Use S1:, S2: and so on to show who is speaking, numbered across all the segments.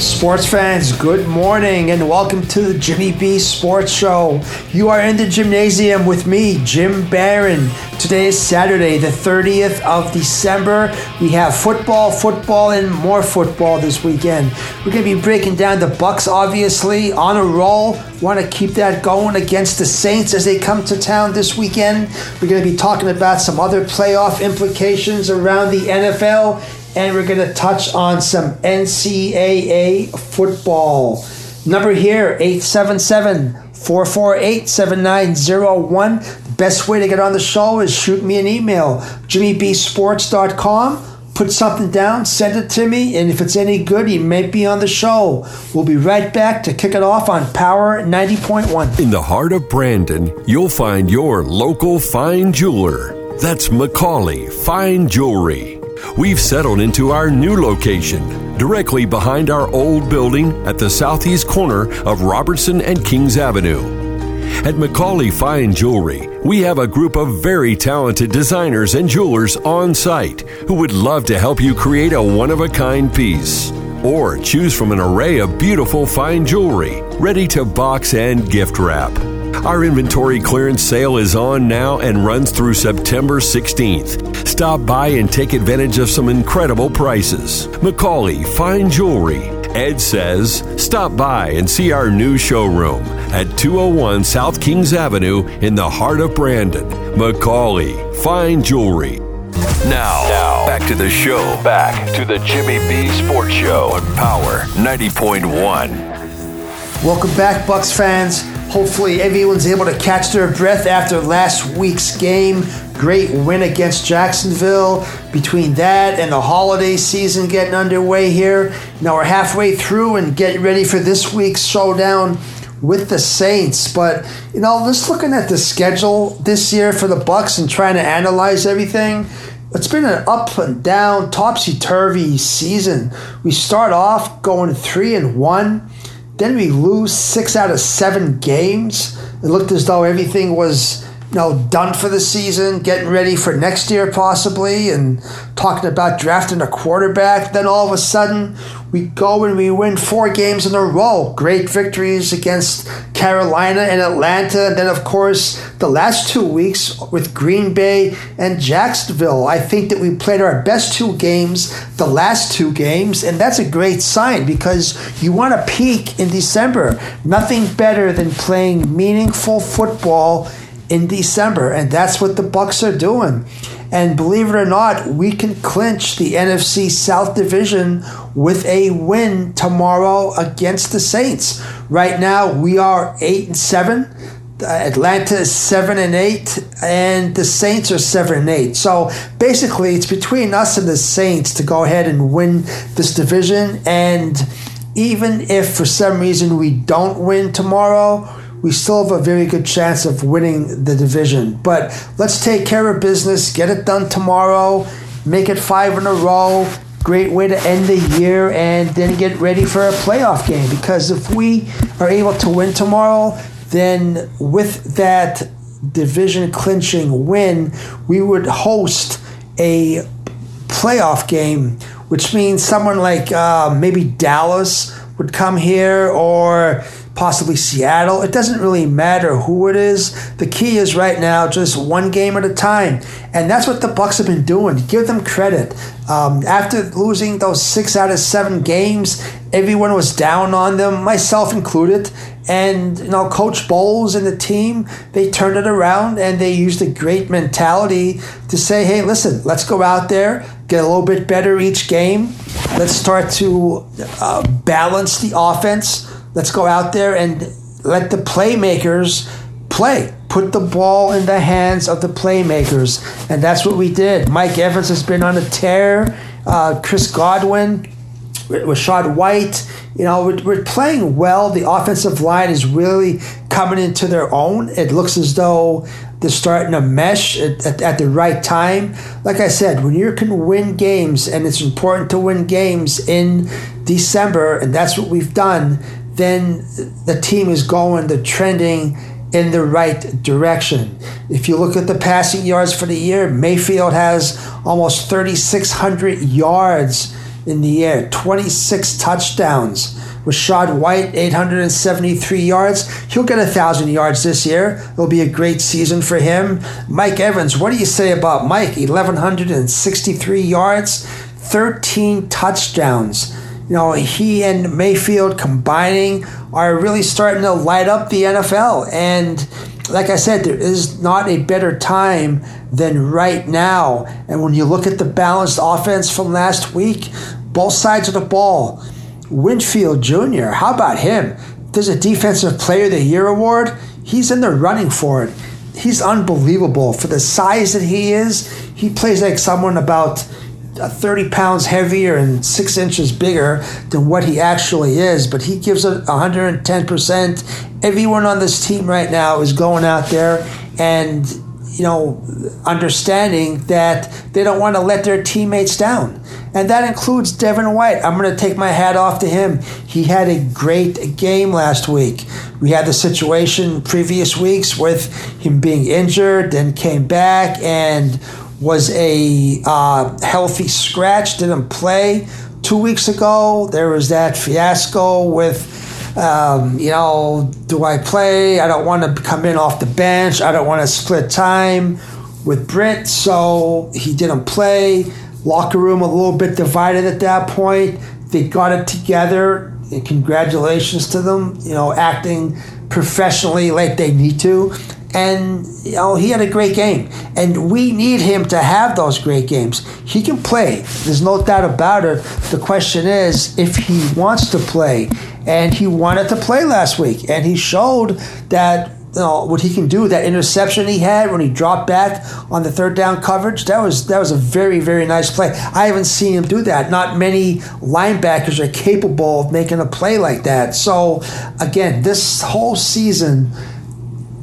S1: Sports fans, good morning and welcome to the Jimmy B Sports Show. You are in the Jimnasium with me, Jim Barron. Today is Saturday, the 30th of December. We have football, football, and more football this weekend. We're going to be breaking down the Bucks, obviously, on a roll. Want to keep that going against the Saints as they come to town this weekend. We're going to be talking about some other playoff implications around the NFL and we're going to touch on some NCAA football. Number here 877 448 7901. The best way to get on the show is shoot me an email, jimmybsports.com. Put something down, send it to me, and if it's any good, you may be on the show. We'll be right back to kick it off on Power 90.1.
S2: In the heart of Brandon, you'll find your local fine jeweler. That's Macaulay Fine Jewelry. We've settled into our new location, directly behind our old building at the southeast corner of Robertson and Kings Avenue. At Macaulay Fine Jewelry, we have a group of very talented designers and jewelers on site who would love to help you create a one of a kind piece. Or choose from an array of beautiful fine jewelry ready to box and gift wrap. Our inventory clearance sale is on now and runs through September 16th. Stop by and take advantage of some incredible prices. Macaulay Fine Jewelry. Ed says, stop by and see our new showroom at 201 South Kings Avenue in the heart of Brandon. Macaulay Fine Jewelry. Now, now, back to the show. Back to the Jimmy B Sports Show on Power 90.1.
S1: Welcome back, Bucks fans. Hopefully, everyone's able to catch their breath after last week's game. Great win against Jacksonville. Between that and the holiday season getting underway here, now we're halfway through and getting ready for this week's showdown with the Saints. But you know, just looking at the schedule this year for the Bucks and trying to analyze everything, it's been an up and down, topsy turvy season. We start off going three and one. Then we lose six out of seven games. It looked as though everything was you know, done for the season, getting ready for next year possibly, and talking about drafting a quarterback. Then all of a sudden, we go and we win four games in a row. Great victories against Carolina and Atlanta. And then, of course, the last two weeks with Green Bay and Jacksonville. I think that we played our best two games the last two games, and that's a great sign because you want to peak in December. Nothing better than playing meaningful football in December, and that's what the Bucks are doing. And believe it or not, we can clinch the NFC South Division with a win tomorrow against the Saints. Right now, we are eight and seven. Atlanta is seven and eight, and the Saints are seven and eight. So basically, it's between us and the Saints to go ahead and win this division. And even if for some reason we don't win tomorrow, we still have a very good chance of winning the division. But let's take care of business, get it done tomorrow, make it five in a row. Great way to end the year and then get ready for a playoff game. Because if we are able to win tomorrow, then with that division clinching win, we would host a playoff game, which means someone like uh, maybe Dallas would come here or possibly Seattle. It doesn't really matter who it is. The key is right now just one game at a time, and that's what the Bucks have been doing. Give them credit. Um, after losing those six out of seven games, everyone was down on them, myself included. And you know, Coach Bowles and the team, they turned it around and they used a great mentality to say, "Hey, listen, let's go out there, get a little bit better each game. Let's start to uh, balance the offense." Let's go out there and let the playmakers play. Put the ball in the hands of the playmakers. And that's what we did. Mike Evans has been on a tear. Uh, Chris Godwin, Rachaad White. You know, we're, we're, playing well. The offensive line is really coming into their own. It looks as though they're starting to mesh at, at, at, the right time. Like I said, when you can win games, and it's important to win games in December, and that's what we've done, then the team is going, the trending in the right direction. If you look at the passing yards for the year, Mayfield has almost 3,600 yards in the air, 26 touchdowns. Rachaad White, 873 yards. He'll get a 1,000 yards this year. It'll be a great season for him. Mike Evans, what do you say about Mike? 1,163 yards, 13 touchdowns. You know, he and Mayfield combining are really starting to light up the NFL. And like I said, there is not a better time than right now. And when you look at the balanced offense from last week, both sides of the ball, Winfield Jr., how about him? There's a Defensive Player of the Year award. He's in the running for it. He's unbelievable. For the size that he is, he plays like someone about 30 pounds heavier and six inches bigger than what he actually is, but he gives it 110%. Everyone on this team right now is going out there and, you know, understanding that they don't want to let their teammates down. And that includes Devin White. I'm going to take my hat off to him. He had a great game last week. We had the situation previous weeks with him being injured, then came back and was a uh, healthy scratch, didn't play two weeks ago. There was that fiasco with, um, you know, do I play? I don't want to come in off the bench. I don't want to split time with Britt, so he didn't play. Locker room a little bit divided at that point. They got it together. And congratulations to them, you know, acting professionally like they need to and oh, he had a great game. And we need him to have those great games. He can play. There's no doubt about it. The question is if he wants to play. And he wanted to play last week. And he showed that you know what he can do that interception he had when he dropped back on the third down coverage. That was that was a very very nice play. I haven't seen him do that. Not many linebackers are capable of making a play like that. So again this whole season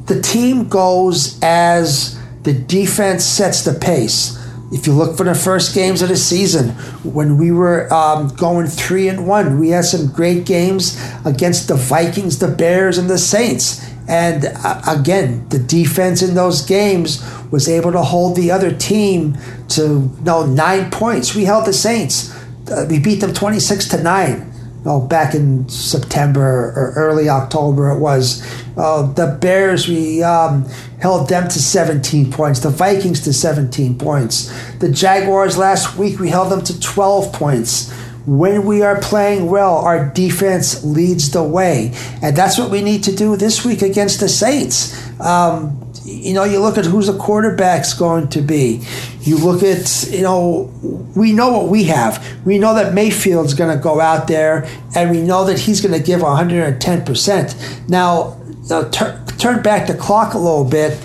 S1: the team goes as the defense sets the pace. If you look for the first games of the season, when we were um, going three and one, we had some great games against the Vikings, the Bears, and the Saints. And uh, again, the defense in those games was able to hold the other team to you know, nine points. We held the Saints. Uh, we beat them 26 to 9 oh, back in September or early October it was. Uh, the Bears, we um, held them to 17 points. The Vikings to 17 points. The Jaguars last week, we held them to 12 points. When we are playing well, our defense leads the way. And that's what we need to do this week against the Saints. Um, you know, you look at who's the quarterback's going to be. You look at, you know, we know what we have. We know that Mayfield's going to go out there, and we know that he's going to give 110%. Now, uh, tur- turn back the clock a little bit.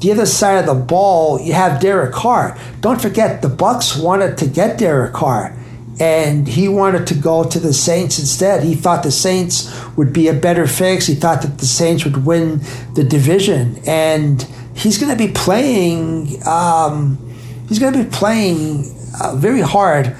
S1: The other side of the ball, you have Derek Carr. Don't forget, the Bucks wanted to get Derek Carr and he wanted to go to the Saints instead. He thought the Saints would be a better fix. He thought that the Saints would win the division, and he's going to be playing. Um, he's going to be playing uh, very hard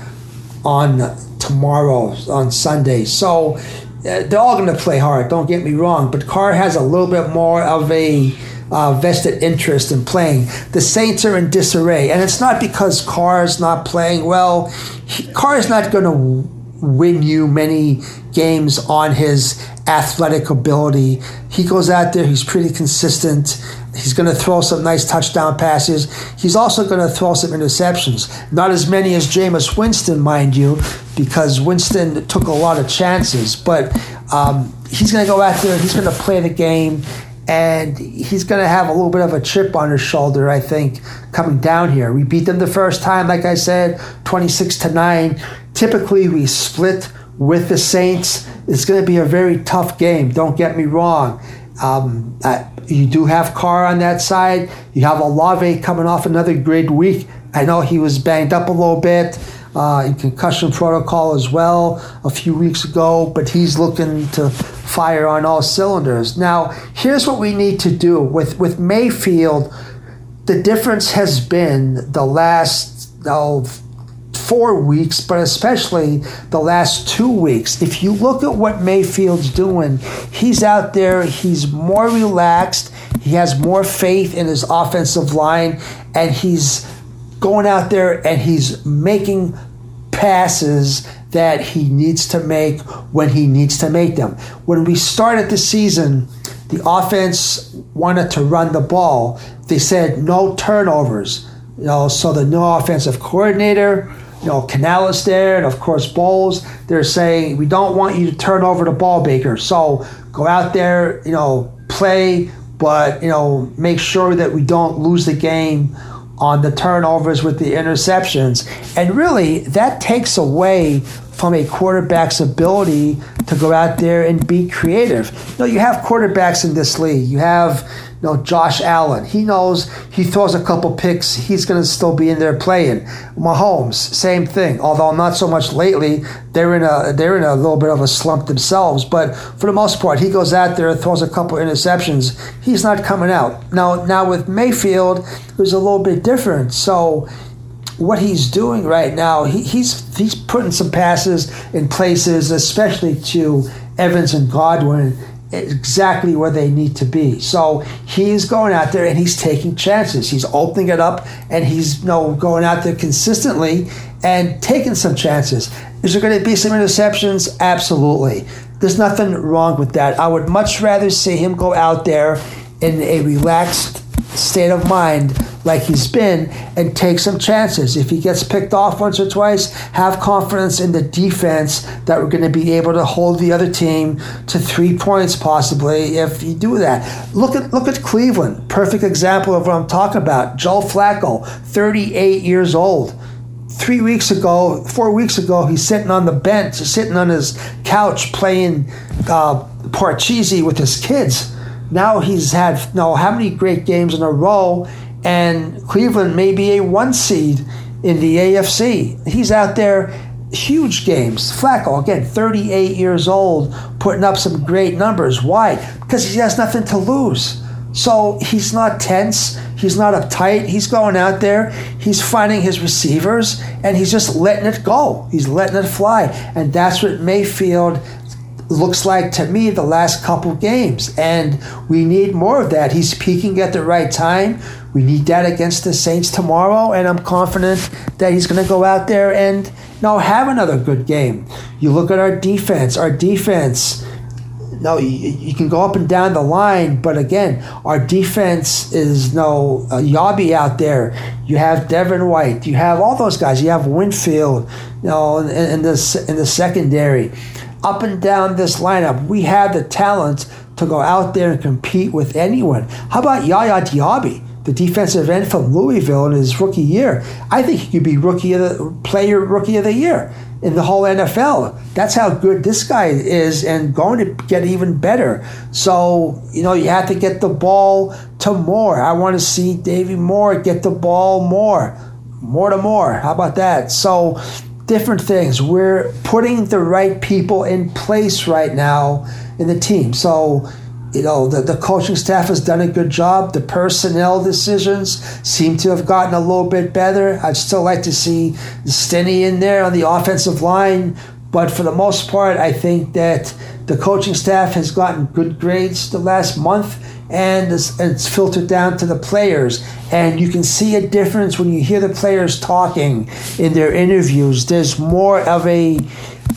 S1: on tomorrow on Sunday. So uh, they're all going to play hard. Don't get me wrong, but Carr has a little bit more of a uh, vested interest in playing. The Saints are in disarray, and it's not because Carr's not playing well. He, Carr's not going to win you many games on his athletic ability. He goes out there, he's pretty consistent. He's going to throw some nice touchdown passes. He's also going to throw some interceptions. Not as many as Jameis Winston, mind you, because Winston took a lot of chances. But um, he's going to go out there, he's going to play the game, and he's going to have a little bit of a chip on his shoulder, I think, coming down here. We beat them the first time, like I said, 26 to 9. Typically, we split with the Saints. It's going to be a very tough game, don't get me wrong. Um, uh, you do have Carr on that side. You have Olave coming off another great week. I know he was banged up a little bit uh, in concussion protocol as well a few weeks ago, but he's looking to fire on all cylinders. Now, here's what we need to do with, with Mayfield. The difference has been the last oh, four weeks, but especially the last two weeks. If you look at what Mayfield's doing, he's out there, he's more relaxed, he has more faith in his offensive line, and he's going out there and he's making passes that he needs to make when he needs to make them. When we started the season, the offense wanted to run the ball. They said no turnovers. You know, so the new offensive coordinator, you know, Canales there, and of course Bowles, they're saying we don't want you to turn over the ball, Baker. So go out there, you know, play, but you know, make sure that we don't lose the game on the turnovers with the interceptions. And really, that takes away from a quarterback's ability to go out there and be creative. You know, you have quarterbacks in this league. You have you know, Josh Allen. He knows he throws a couple picks, he's going to still be in there playing. Mahomes, same thing. Although not so much lately. They're in a they're in a little bit of a slump themselves. But for the most part, he goes out there, throws a couple interceptions. He's not coming out now. Now with Mayfield, it was a little bit different. So what he's doing right now, he, he's he's putting some passes in places, especially to Evans and Godwin exactly where they need to be. So he's going out there and he's taking chances. He's opening it up and he's you know going out there consistently and taking some chances. Is there going to be some interceptions? Absolutely. There's nothing wrong with that. I would much rather see him go out there in a relaxed state of mind like he's been and take some chances. If he gets picked off once or twice, have confidence in the defense that we're going to be able to hold the other team to three points possibly if you do that. Look at look at Cleveland. Perfect example of what I'm talking about. Joe Flacco, 38 years old. Three weeks ago, four weeks ago, he's sitting on the bench, sitting on his couch playing uh, Parcheesi with his kids now he's had you know how many great games in a row, and Cleveland may be a one seed in the AFC. He's out there, huge games. Flacco again, 38 years old, putting up some great numbers. Why? Because he has nothing to lose. So he's not tense. He's not uptight. He's going out there. He's finding his receivers and he's just letting it go. He's letting it fly. And that's what Mayfield looks like to me the last couple games. And we need more of that. He's peaking at the right time. We need that against the Saints tomorrow, and I'm confident that he's going to go out there and know, have another good game. You look at our defense. Our defense, no, you, you can go up and down the line, but again, our defense is no uh, Yobby out there. You have Devin White. You have all those guys. You have Winfield, you know, in, in the in the secondary up and down this lineup, we have the talent to go out there and compete with anyone. How about Yaya Diaby, the defensive end from Louisville in his rookie year? I think he could be rookie of the player rookie of the year in the whole NFL. That's how good this guy is and going to get even better. So, you know, you have to get the ball to more. I want to see Davy Moore get the ball more. More to more. How about that? So different things. We're putting the right people in place right now in the team. So, you know, the, the coaching staff has done a good job. The personnel decisions seem to have gotten a little bit better. I'd still like to see Stinnie in there on the offensive line. But for the most part, I think that the coaching staff has gotten good grades the last month and it's, it's, filtered down to the players. And you can see a difference when you hear the players talking in their interviews. There's more of a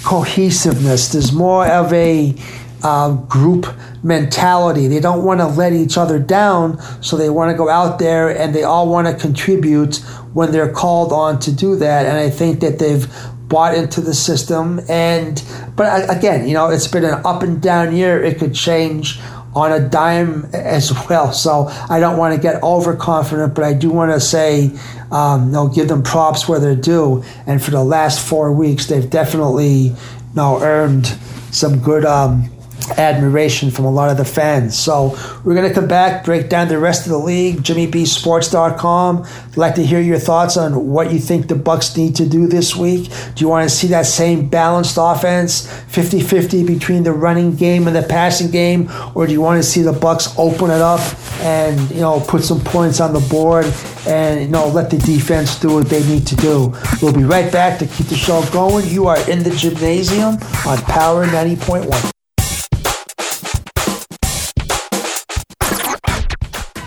S1: cohesiveness, there's more of a uh, group mentality. They don't want to let each other down, so they want to go out there and they all want to contribute when they're called on to do that. And I think that they've bought into the system and but again you know it's been an up and down year it could change on a dime as well. So I don't want to get overconfident, but I do want to say, um, no, give them props where they're due. And for the last four weeks, they've definitely you know, earned some good um, admiration from a lot of the fans. So we're going to come back, break down the rest of the league. JimmyBSports.com. Like to hear your thoughts on what you think the Bucks need to do this week. Do you want to see that same balanced offense, 50-50 between the running game and the passing game, or do you want to see the Bucks open it up and you know put some points on the board and you know let the defense do what they need to do? We'll be right back to keep the show going. You are in the Jimnasium on Power 90.1.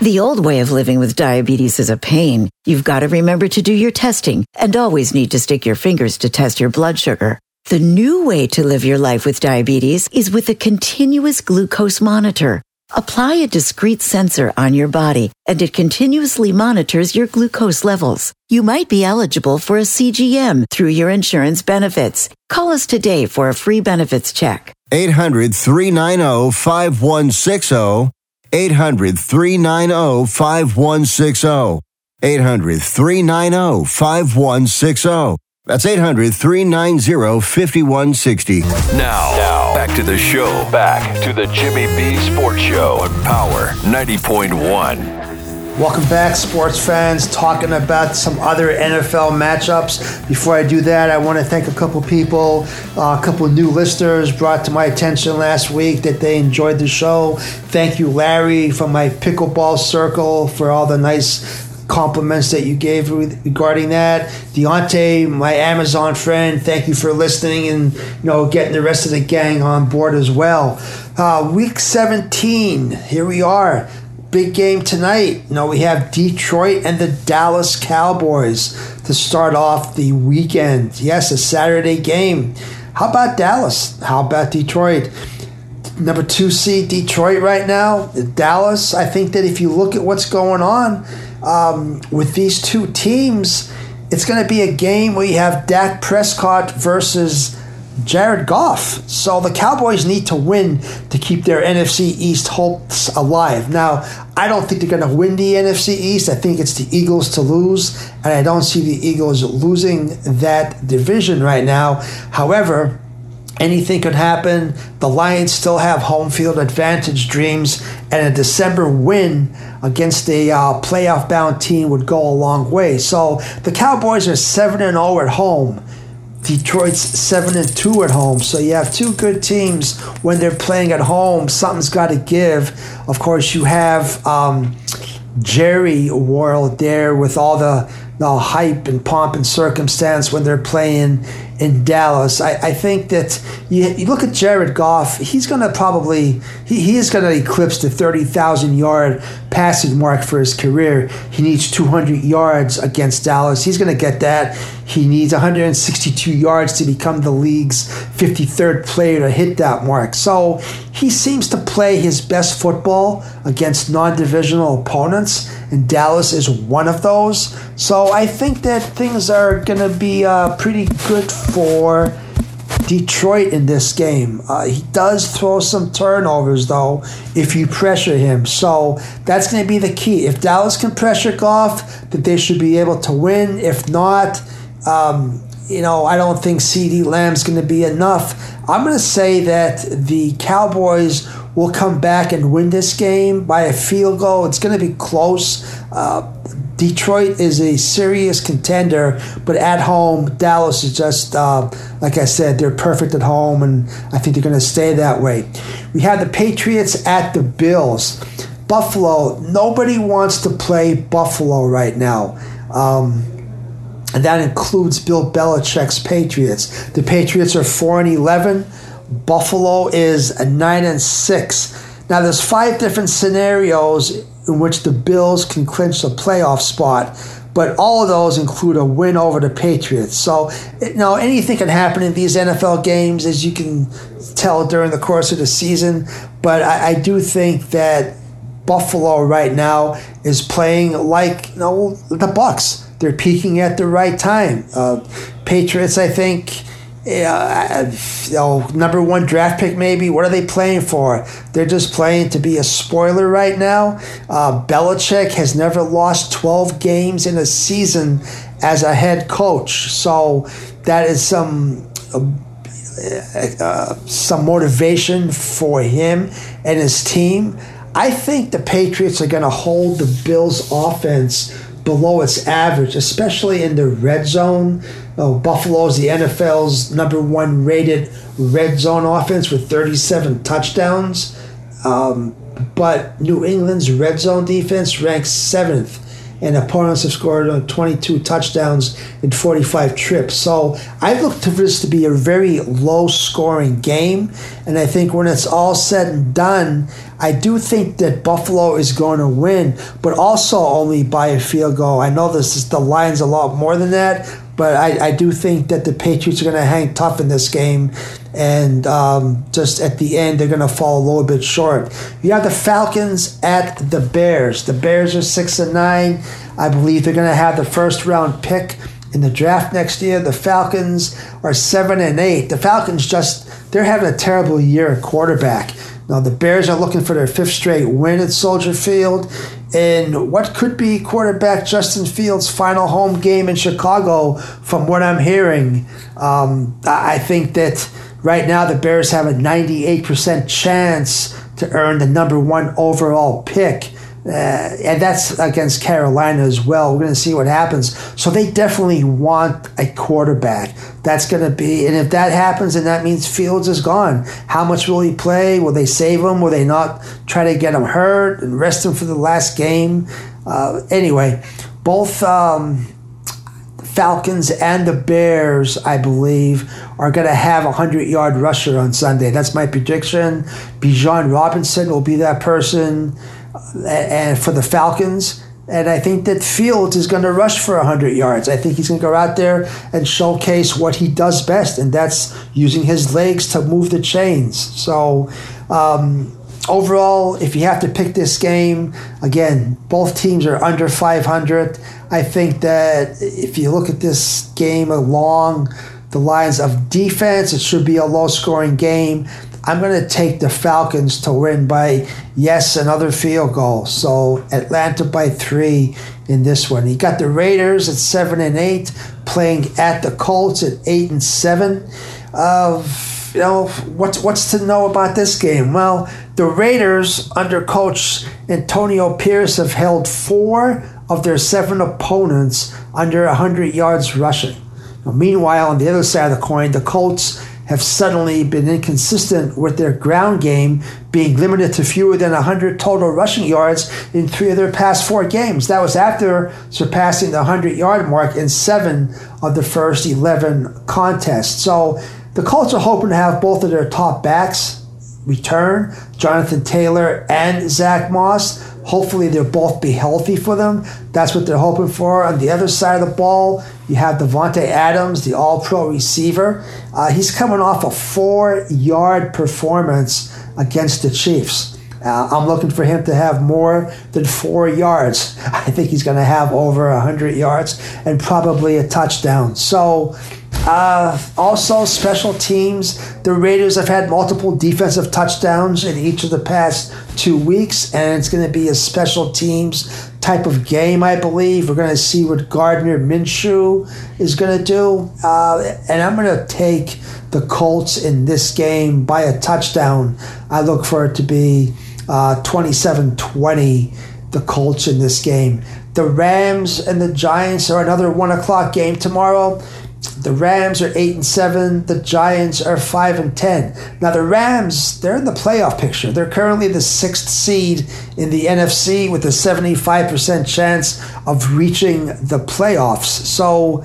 S3: The old way of living with diabetes is a pain. You've got to remember to do your testing and always need to stick your fingers to test your blood sugar. The new way to live your life with diabetes is with a continuous glucose monitor. Apply a discrete sensor on your body and it continuously monitors your glucose levels. You might be eligible for a CGM through your insurance benefits. Call us today for a free benefits check.
S4: 800 390 5160. 800 390 5160. 800 390 5160. That's 800 390 5160.
S2: Now, now, back to the show. Back to the Jimmy B Sports Show on Power 90.1.
S1: Welcome back, sports fans. Talking about some other NFL matchups. Before I do that, I want to thank a couple people, uh, a couple new listeners brought to my attention last week that they enjoyed the show. Thank you, Larry, from my pickleball circle, for all the nice compliments that you gave regarding that. Deontay, my Amazon friend, thank you for listening and you know getting the rest of the gang on board as well. Uh, week 17, here we are big game tonight. You know, we have Detroit and the Dallas Cowboys to start off the weekend. Yes, a Saturday game. How about Dallas? How about Detroit? Number two seed Detroit right now. Dallas, I think that if you look at what's going on um, with these two teams, it's going to be a game where you have Dak Prescott versus Jared Goff. So the Cowboys need to win to keep their NFC East hopes alive. Now, I don't think they're going to win the NFC East. I think it's the Eagles to lose, and I don't see the Eagles losing that division right now. However, anything could happen. The Lions still have home field advantage dreams, and a December win against a uh, playoff bound team would go a long way. So the Cowboys are 7 and 0 at home. Detroit's seven and two at home, so you have two good teams when they're playing at home. Something's got to give. Of course, you have um, Jerry World there with all the, the hype and pomp and circumstance when they're playing in Dallas. I, I think that you, you look at Jared Goff, he's going to probably, he, he is going to eclipse the 30,000 yard passing mark for his career. He needs 200 yards against Dallas. He's going to get that. He needs 162 yards to become the league's 53rd player to hit that mark. So he seems to play his best football against non divisional opponents, and Dallas is one of those. So I think that things are going to be uh, pretty good for Detroit in this game. Uh, he does throw some turnovers, though, if you pressure him. So that's going to be the key. If Dallas can pressure Goff, then they should be able to win. If not, um, you know, I don't think CeeDee Lamb's going to be enough. I'm going to say that the Cowboys will come back and win this game by a field goal. It's going to be close. Uh, Detroit is a serious contender, but at home, Dallas is just, uh, like I said, they're perfect at home, and I think they're going to stay that way. We have the Patriots at the Bills. Buffalo, nobody wants to play Buffalo right now. Um, and that includes Bill Belichick's Patriots. The Patriots are 4 and 11. Buffalo is a 9 and 6. Now, there's five different scenarios in which the Bills can clinch a playoff spot, but all of those include a win over the Patriots. So, you know, anything can happen in these NFL games, as you can tell during the course of the season. But I, I do think that Buffalo right now is playing like you know the Bucks. They're peaking at the right time. Uh, Patriots, I think uh, you know, number one draft pick maybe. What are they playing for? They're just playing to be a spoiler right now. Uh, Belichick has never lost 12 games in a season as a head coach. So that is some, uh, uh, some motivation for him and his team. I think the Patriots are going to hold the Bills' offense below its average, especially in the red zone. Oh, Buffalo is the NFL's number one rated red zone offense with 37 touchdowns. Um, but New England's red zone defense ranks seventh and opponents have scored on 22 touchdowns in 45 trips. So I look for this to be a very low scoring game. And I think when it's all said and done, I do think that Buffalo is going to win, but also only by a field goal. I know this is the line's a lot more than that, but I, I do think that the Patriots are going to hang tough in this game. And um, just at the end, they're going to fall a little bit short. You have the Falcons at the Bears. The Bears are six and nine. I believe they're going to have the first round pick in the draft next year. The Falcons are seven and eight. The Falcons just they're having a terrible year at quarterback. Now the Bears are looking for their fifth straight win at Soldier Field, in what could be quarterback Justin Fields' final home game in Chicago. From what I'm hearing, um, I think that right now the Bears have a 98% chance to earn the number one overall pick. Uh, and that's against Carolina as well. We're going to see what happens. So they definitely want a quarterback. That's going to be, and if that happens, and that means Fields is gone. How much will he play? Will they save him? Will they not try to get him hurt and rest him for the last game? Uh, anyway, both um, Falcons and the Bears, I believe, are going to have a 100 yard rusher on Sunday. That's my prediction. Bijan Robinson will be that person and for the Falcons. And I think that Fields is going to rush for 100 yards. I think he's going to go out there and showcase what he does best, and that's using his legs to move the chains. So, um, overall, if you have to pick this game, again, both teams are under 500. I think that if you look at this game along the lines of defense, it should be a low scoring game. I'm going to take the Falcons to win by, yes, another field goal. So Atlanta by three in this one. You got the Raiders at seven and eight, playing at the Colts at eight and seven. Uh, you know what's what's to know about this game? Well, the Raiders under coach Antonio Pierce have held four of their seven opponents under 100 yards rushing. Now, meanwhile, on the other side of the coin, the Colts have suddenly been inconsistent with their ground game, being limited to fewer than 100 total rushing yards in three of their past four games. That was after surpassing the 100 yard mark in seven of the first 11 contests. So the Colts are hoping to have both of their top backs return, Jonathan Taylor and Zack Moss. Hopefully, they'll both be healthy for them. That's what they're hoping for. On the other side of the ball, you have Davante Adams, the All Pro receiver. Uh, he's coming off a four-yard performance against the Chiefs. Uh, I'm looking for him to have more than four yards. I think he's going to have over 100 yards and probably a touchdown. So uh, also, special teams. The Raiders have had multiple defensive touchdowns in each of the past two weeks, and it's going to be a special teams type of game, I believe. We're going to see what Gardner Minshew is going to do. Uh, and I'm going to take the Colts in this game by a touchdown. I look for it to be uh, 27 20, the Colts in this game. The Rams and the Giants are another one o'clock game tomorrow. The Rams are eight and seven. The Giants are five and ten. Now the Rams, they're in the playoff picture. They're currently the sixth seed in the NFC with a seventy-five percent chance of reaching the playoffs. So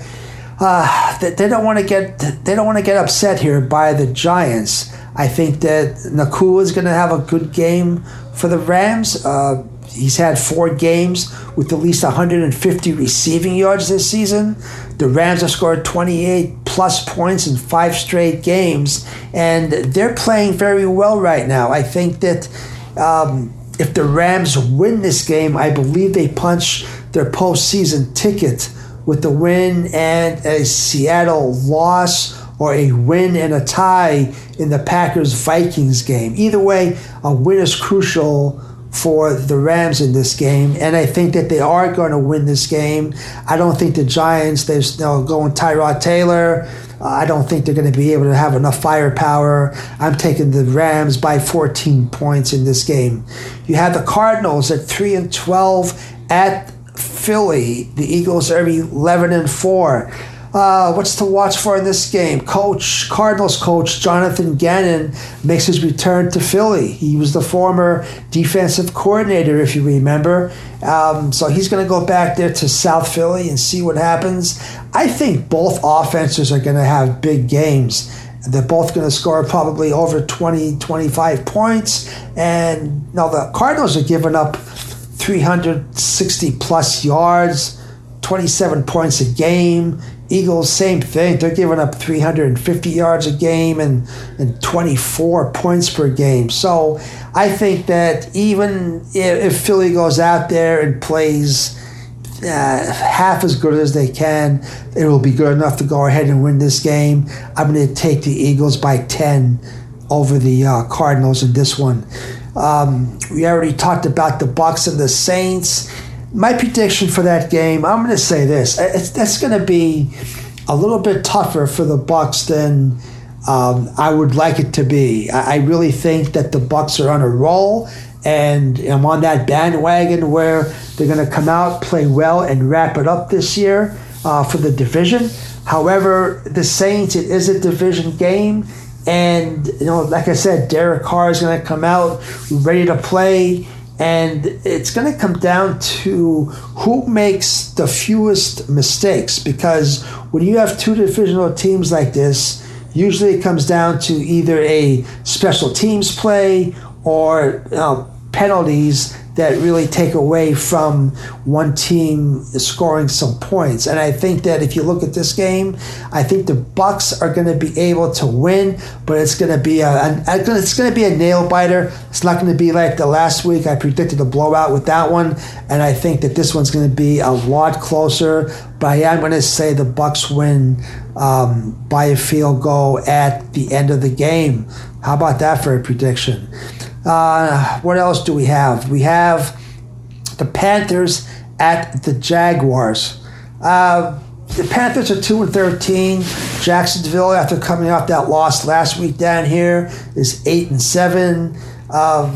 S1: uh, they, don't want to get they don't want to get upset here by the Giants. I think that Nacua is going to have a good game for the Rams. Uh, he's had four games with at least 150 receiving yards this season. The Rams have scored 28 plus points in five straight games, and they're playing very well right now. I think that um, if the Rams win this game, I believe they punch their postseason ticket with the win and a Seattle loss or a win and a tie in the Packers Vikings game. Either way, a win is crucial for the Rams in this game, and I think that they are going to win this game. I don't think the Giants, they're know, going Tyrod Taylor. I don't think they're going to be able to have enough firepower. I'm taking the Rams by 14 points in this game. You have the Cardinals at 3 and 12 at Philly. The Eagles are 11 and 4. Uh, what's to watch for in this game? Coach, Cardinals coach Jonathan Gannon makes his return to Philly. He was the former defensive coordinator, if you remember. Um, so he's going to go back there to South Philly and see what happens. I think both offenses are going to have big games. They're both going to score probably over 20, 25 points. And now the Cardinals are giving up 360 plus yards, 27 points a game. Eagles, same thing. They're giving up 350 yards a game and, and 24 points per game. So I think that even if, if Philly goes out there and plays uh, half as good as they can, it will be good enough to go ahead and win this game. I'm going to take the Eagles by 10 over the uh, Cardinals in this one. Um, we already talked about the Bucks and the Saints my prediction for that game, I'm going to say this: it's, that's going to be a little bit tougher for the Bucks than um, I would like it to be. I, I, really think that the Bucks are on a roll, and I'm on that bandwagon where they're going to come out, play well, and wrap it up this year uh, for the division. However, the Saints, it is a division game. And, you know, like I said, Derek Carr is going to come out ready to play and it's going to come down to who makes the fewest mistakes because when you have two divisional teams like this, usually it comes down to either a special teams play or you know, penalties that really take away from one team scoring some points. And I think that if you look at this game, I think the Bucks are going to be able to win, but it's going to be a, it's going to be a nail biter. It's not going to be like the last week. I predicted a blowout with that one, and I think that this one's going to be a lot closer. But I am going to say the Bucks win um, by a field goal at the end of the game. How about that for a prediction? Uh, what else do we have? We have the Panthers at the Jaguars. Uh, the Panthers are two and thirteen. Jacksonville, after coming off that loss last week down here, is eight and seven. Uh,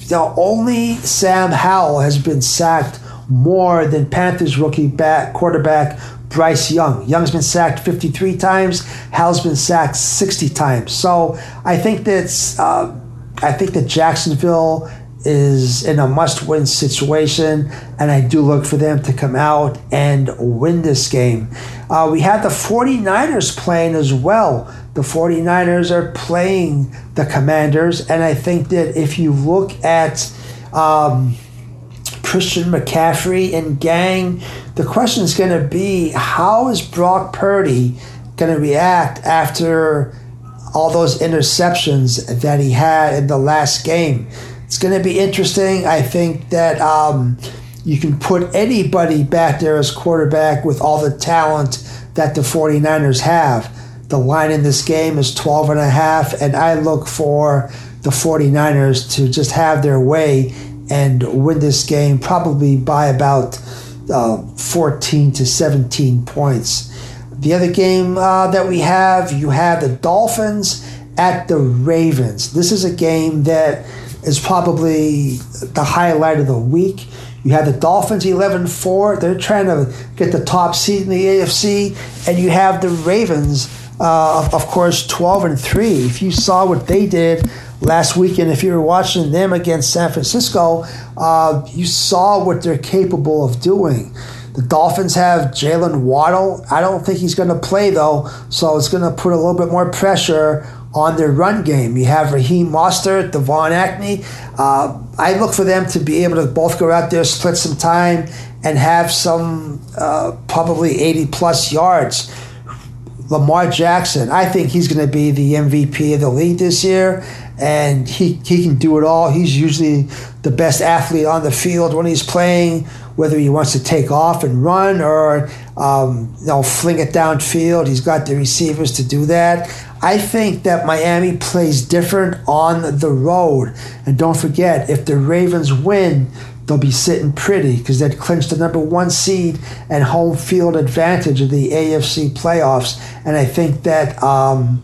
S1: you know, only Sam Howell has been sacked more than Panthers rookie back quarterback Bryce Young. Young's been sacked 53 times. Howell's been sacked 60 times. So I think that's. Uh, I think that Jacksonville is in a must win situation, and I do look for them to come out and win this game. Uh, we have the 49ers playing as well. The 49ers are playing the Commanders, and I think that if you look at um, Christian McCaffrey and gang, the question is going to be how is Brock Purdy going to react after all those interceptions that he had in the last game. It's going to be interesting. I think that um, you can put anybody back there as quarterback with all the talent that the 49ers have. The line in this game is 12 and a half, and I look for the 49ers to just have their way and win this game probably by about uh, 14 to 17 points. The other game uh, that we have, you have the Dolphins at the Ravens. This is a game that is probably the highlight of the week. You have the Dolphins 11 4. They're trying to get the top seed in the AFC. And you have the Ravens, uh, of course, 12 and 3. If you saw what they did last weekend, if you were watching them against San Francisco, uh, you saw what they're capable of doing. The Dolphins have Jaylen Waddle. I don't think he's going to play though, so it's going to put a little bit more pressure on their run game. You have Raheem Mostert, De'Von Achane. Uh, I look for them to be able to both go out there, split some time, and have some uh, probably 80 plus yards. Lamar Jackson, I think he's going to be the MVP of the league this year, and he, he can do it all. He's usually the best athlete on the field when he's playing whether he wants to take off and run or um, you know fling it downfield. He's got the receivers to do that. I think that Miami plays different on the road. And don't forget, if the Ravens win, they'll be sitting pretty because they'd clinch the number one seed and home field advantage of the AFC playoffs. And I think that um,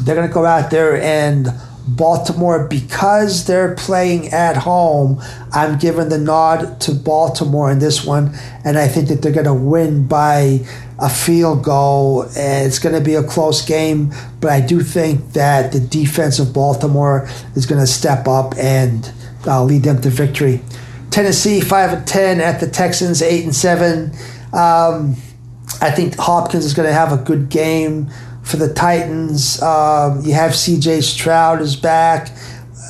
S1: they're going to go out there and Baltimore, because they're playing at home, I'm giving the nod to Baltimore in this one, and I think that they're going to win by a field goal. It's going to be a close game, but I do think that the defense of Baltimore is going to step up and uh, lead them to victory. Tennessee five and ten at the Texans eight and seven. Um, I think Hopkins is going to have a good game for the Titans. Um, you have C.J. Stroud is back.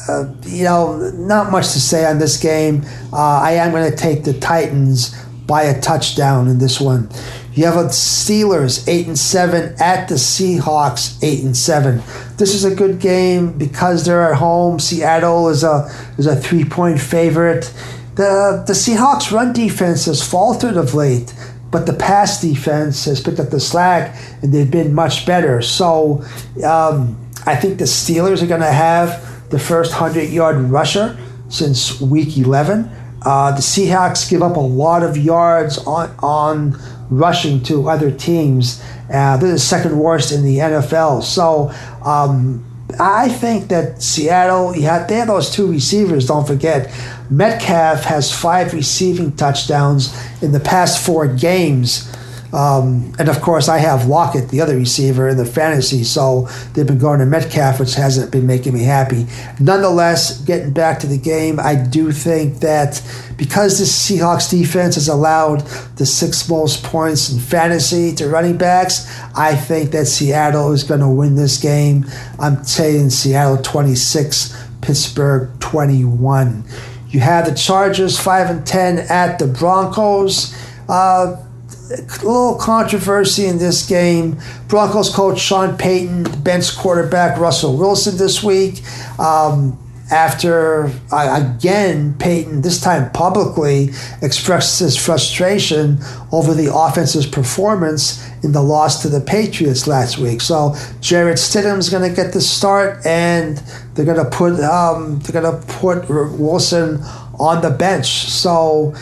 S1: Uh, you know, not much to say on this game. Uh, I am going to take the Titans by a touchdown in this one. You have a Steelers eight and seven at the Seahawks eight and seven. This is a good game because they're at home. Seattle is a is a three point favorite. The the Seahawks run defense has faltered of late but the pass defense has picked up the slack and they've been much better. So um, I think the Steelers are going to have the first 100 yard rusher since week 11. Uh, the Seahawks give up a lot of yards on, on rushing to other teams. Uh, they're the second worst in the NFL. So um, I think that Seattle, yeah, they have those two receivers, don't forget. Metcalf has five receiving touchdowns in the past four games. Um, and of course, I have Lockett, the other receiver, in the fantasy. So they've been going to Metcalf, which hasn't been making me happy. Nonetheless, getting back to the game, I do think that because the Seahawks defense has allowed the six most points in fantasy to running backs, I think that Seattle is going to win this game. I'm saying Seattle 26, Pittsburgh 21. You have the Chargers 5 and 10 at the Broncos. Uh, a little controversy in this game. Broncos coach Sean Payton bench quarterback Russell Wilson this week. Um, after again Payton this time publicly expressed his frustration over the offense's performance in the loss to the Patriots last week. So Jarrett Stidham's going to get the start, and they're going to put um, they're going to put Wilson on the bench. So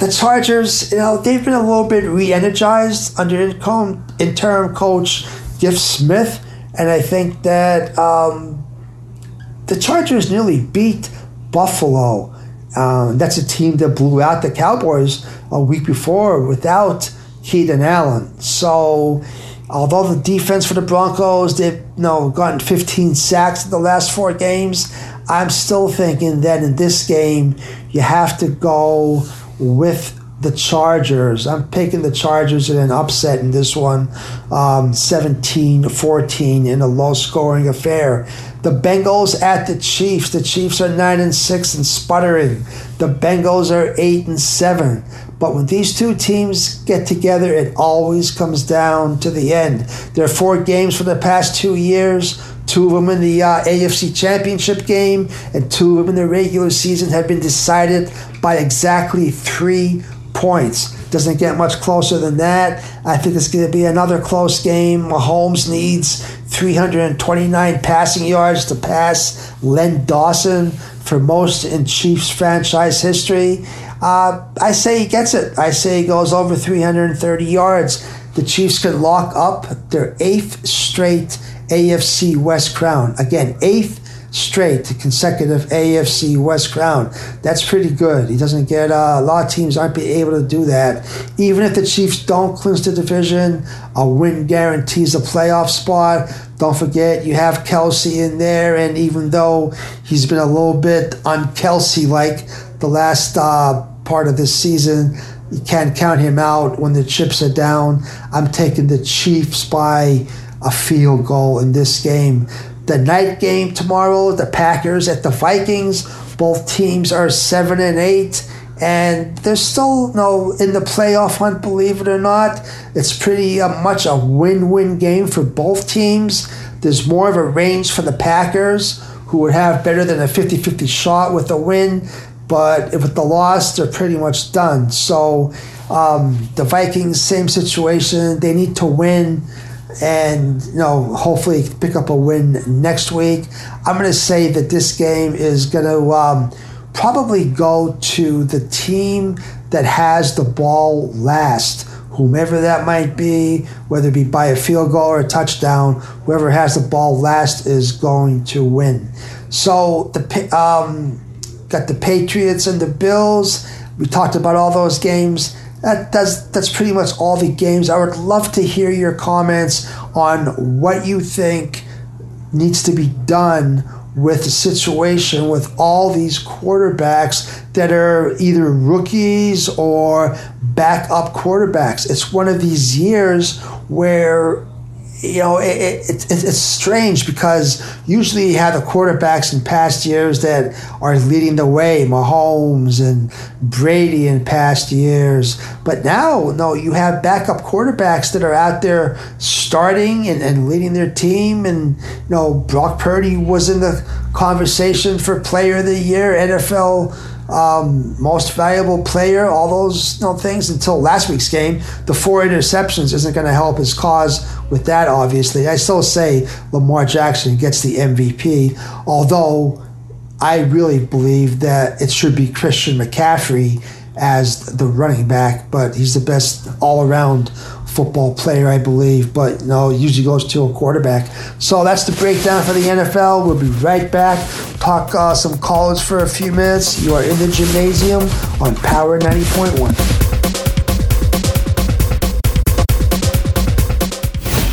S1: the Chargers, you know, they've been a little bit re-energized under interim coach Giff Smith, and I think that um, the Chargers nearly beat Buffalo. Um, that's a team that blew out the Cowboys a week before without Keenan Allen. So, although the defense for the Broncos they've you know gotten 15 sacks in the last four games, I'm still thinking that in this game you have to go with the Chargers. I'm picking the Chargers in an upset in this one, um, 17 14 in a low scoring affair. The Bengals at the Chiefs. The Chiefs are 9 and 6 and sputtering. The Bengals are 8 and 7. But when these two teams get together, it always comes down to the end. There are four games for the past two years. Two of them in the uh, AFC Championship game, and two of them in the regular season have been decided by exactly three points. Doesn't get much closer than that. I think it's going to be another close game. Mahomes needs 329 passing yards to pass Len Dawson for most in Chiefs franchise history. Uh, I say he gets it. I say he goes over 330 yards. The Chiefs could lock up their eighth straight AFC West crown. Again, eighth straight consecutive AFC West crown. That's pretty good. He doesn't get uh, a lot of teams aren't be able to do that. Even if the Chiefs don't clinch the division, a win guarantees a playoff spot. Don't forget you have Kelce in there, and even though he's been a little bit un Kelce like the last uh, part of this season. You can't count him out when the chips are down. I'm taking the Chiefs by a field goal in this game. The night game tomorrow, the Packers at the Vikings. Both teams are seven and eight, and they're still you no in the playoff hunt. Believe it or not, it's pretty uh, much a win-win game for both teams. There's more of a range for the Packers, who would have better than a 50-50 shot with a win, but with the loss, they're pretty much done. So um, the Vikings, same situation. They need to win and you know hopefully pick up a win next week. I'm going to say that this game is going to um, probably go to the team that has the ball last. Whomever that might be, whether it be by a field goal or a touchdown, whoever has the ball last is going to win. So the um, got the Patriots and the Bills. We talked about all those games that, that's that's pretty much all the games. I would love to hear your comments on what you think needs to be done with the situation with all these quarterbacks that are either rookies or backup quarterbacks. It's one of these years where you know, it, it, it, it's strange because usually you have the quarterbacks in past years that are leading the way, Mahomes and Brady in past years. But now, no, you have backup quarterbacks that are out there starting and, and leading their team. And, you know, Brock Purdy was in the conversation for player of the year, NFL um, most valuable player, all those you know, things until last week's game. The four interceptions isn't going to help his cause with that, obviously. I still say Lamar Jackson gets the MVP, although I really believe that it should be Christian McCaffrey as the running back, but he's the best all around football player, I believe, but no, usually goes to a quarterback. So that's the breakdown for the NFL. We'll be right back. Talk uh, some college for a few minutes. You are in the Jimnasium on Power 90.1.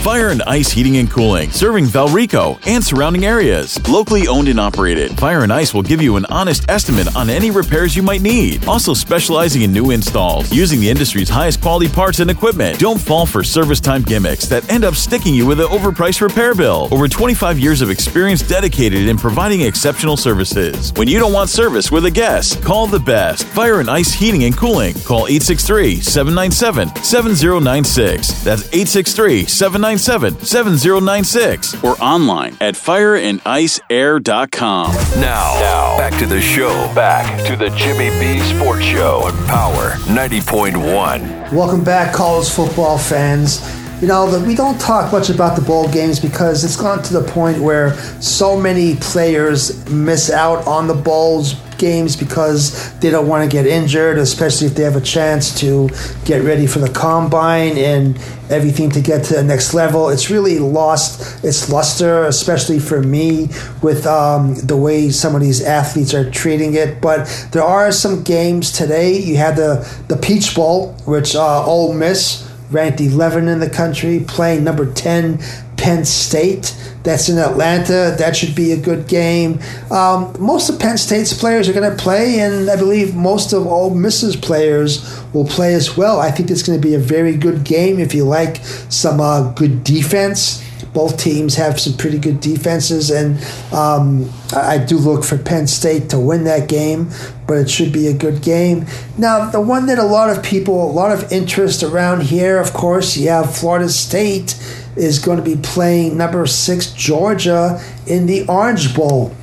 S5: Fire and Ice Heating and Cooling, serving Valrico and surrounding areas. Locally owned and operated, Fire and Ice will give you an honest estimate on any repairs you might need. Also specializing in new installs, using the industry's highest quality parts and equipment. Don't fall for service time gimmicks that end up sticking you with an overpriced repair bill. Over 25 years of experience dedicated in providing exceptional services. When you don't want service with a guest, call the best. Fire and Ice Heating and Cooling. Call 863 797 7096. That's 863 797 7096 or online at fireandiceair.com.
S2: Now, now, back to the show. Back to the Jimmy B Sports Show on Power 90.1.
S1: Welcome back, college football fans. You know, we don't talk much about the bowl games because it's gone to the point where so many players miss out on the bowls games because they don't want to get injured, especially if they have a chance to get ready for the combine and everything to get to the next level. It's really lost its luster, especially for me, with um, the way some of these athletes are treating it. But there are some games today. You had the the Peach Bowl, which uh, Ole Miss ranked 11 in the country, playing number 10 Penn State. That's in Atlanta. That should be a good game. Um, most of Penn State's players are going to play, and I believe most of Ole Miss's players will play as well. I think it's going to be a very good game if you like some uh, good defense. Both teams have some pretty good defenses, and um, I do look for Penn State to win that game, but it should be a good game. Now, the one that a lot of people, a lot of interest around here, of course, you have Florida State is going to be playing number six Georgia in the Orange Bowl,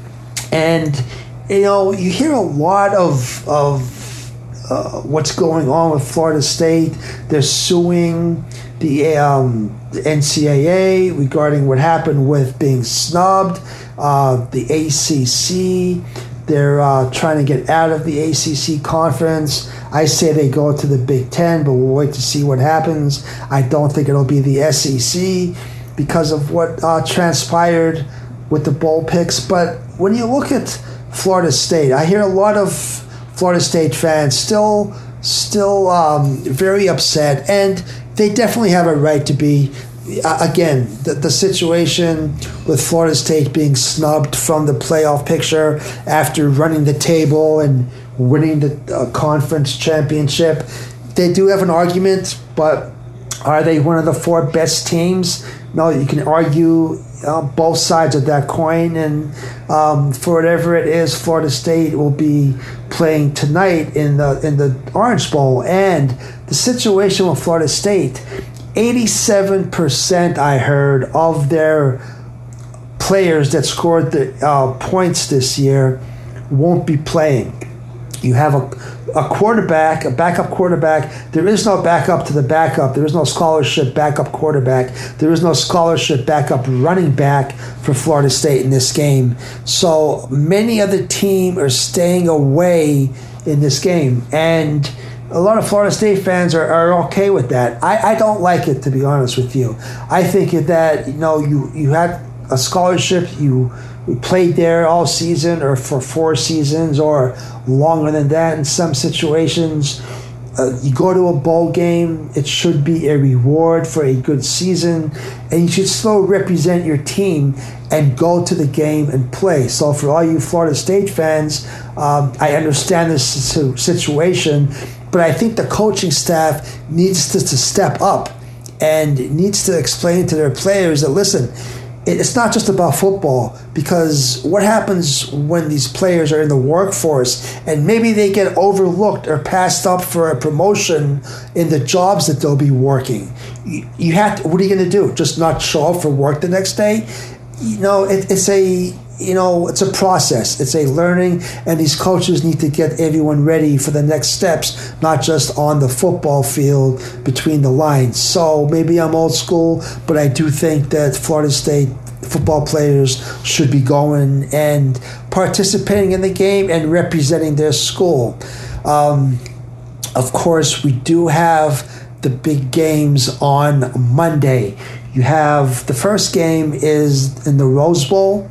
S1: and you know you hear a lot of of uh, what's going on with Florida State. They're suing the, um, the NCAA regarding what happened with being snubbed. Uh, the ACC, they're uh, trying to get out of the ACC conference. I say they go to the Big Ten, but we'll wait to see what happens. I don't think it'll be the SEC because of what uh, transpired with the bowl picks. But when you look at Florida State, I hear a lot of Florida State fans still still um, very upset, and they definitely have a right to be. Uh, again, the, the situation with Florida State being snubbed from the playoff picture after running the table and winning the uh, conference championship. They do have an argument, but are they one of the four best teams? No, you can argue uh, both sides of that coin, and um, for whatever it is, Florida State will be playing tonight in the in the Orange Bowl, and the situation with Florida State, eighty-seven percent I heard of their players that scored the uh, points this year won't be playing You have a, a quarterback, a backup quarterback. There is no backup to the backup. There is no scholarship backup quarterback. There is no scholarship backup running back for Florida State in this game. So many of the team are staying away in this game. And a lot of Florida State fans are, are okay with that. I, I don't like it, to be honest with you. I think that, you know, you, you had a scholarship, you we played there all season or for four seasons or longer than that in some situations. Uh, you go to a bowl game, it should be a reward for a good season, and you should still represent your team and go to the game and play. So, for all you Florida State fans, um, I understand this situation, but I think the coaching staff needs to, to step up and needs to explain to their players that listen, it's not just about football because what happens when these players are in the workforce and maybe they get overlooked or passed up for a promotion in the jobs that they'll be working? You, have to, what are you going to do? Just not show up for work the next day? You know it, it's a you know, it's a process. It's a learning, and these coaches need to get everyone ready for the next steps, not just on the football field between the lines. So maybe I'm old school, but I do think that Florida State football players should be going and participating in the game and representing their school. Um, of course, we do have the big games on Monday. You have the first game is in the Rose Bowl.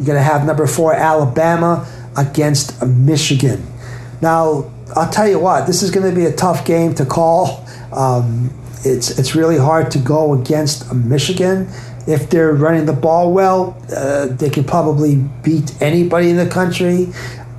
S1: You're going to have number four Alabama against Michigan. Now, I'll tell you what, this is going to be a tough game to call. Um, it's it's really hard to go against Michigan. If they're running the ball well, uh, they can probably beat anybody in the country.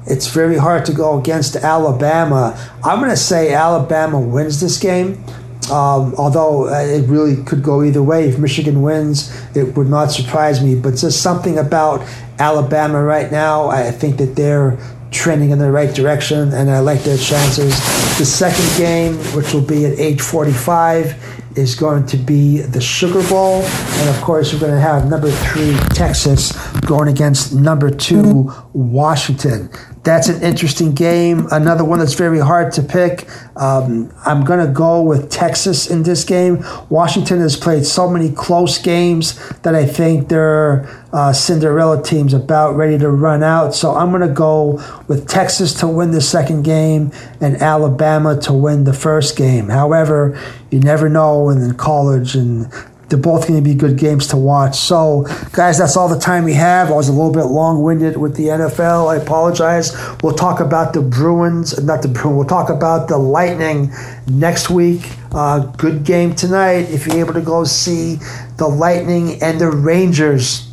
S1: It's very hard to go against Alabama. I'm going to say Alabama wins this game. Um, although uh, it really could go either way. If Michigan wins, it would not surprise me. But just something about Alabama right now, I think that they're trending in the right direction, and I like their chances. The second game, which will be at age 45, is going to be the Sugar Bowl. And of course, we're going to have number three, Texas, going against number two, Washington. That's an interesting game. Another one that's very hard to pick. Um, I'm going to go with Texas in this game. Washington has played so many close games that I think their uh, Cinderella team's about ready to run out. So I'm going to go with Texas to win the second game and Alabama to win the first game. However, you never know in college and they're both going to be good games to watch. So, guys, that's all the time we have. I was a little bit long winded with the NFL. I apologize. We'll talk about the Bruins, not the Bruins, we'll talk about the Lightning next week. Uh, good game tonight if you're able to go see the Lightning and the Rangers.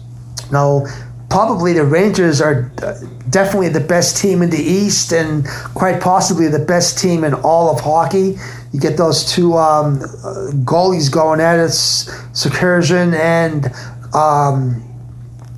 S1: Now, probably the Rangers are uh, definitely the best team in the East and quite possibly the best team in all of hockey. You get those two um, goalies going at it, Shesterkin and, um,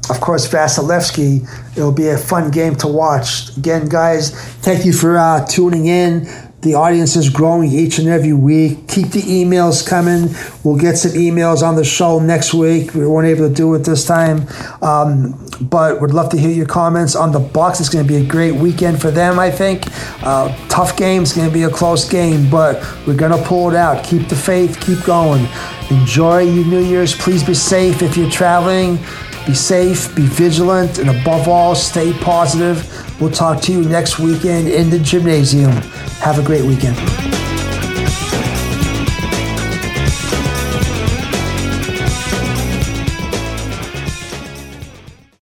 S1: of course, Vasilevskiy. It'll be a fun game to watch. Again, guys, thank you for uh, tuning in. The audience is growing each and every week. Keep the emails coming. We'll get some emails on the show next week. We weren't able to do it this time, um, but would love to hear your comments on the Bucs. It's going to be a great weekend for them, I think. Uh, tough game. It's going to be a close game, but we're going to pull it out. Keep the faith. Keep going. Enjoy your New Year's. Please be safe if you're traveling. Be safe, be vigilant, and above all, stay positive. We'll talk to you next weekend in the Jimnasium. Have a great weekend.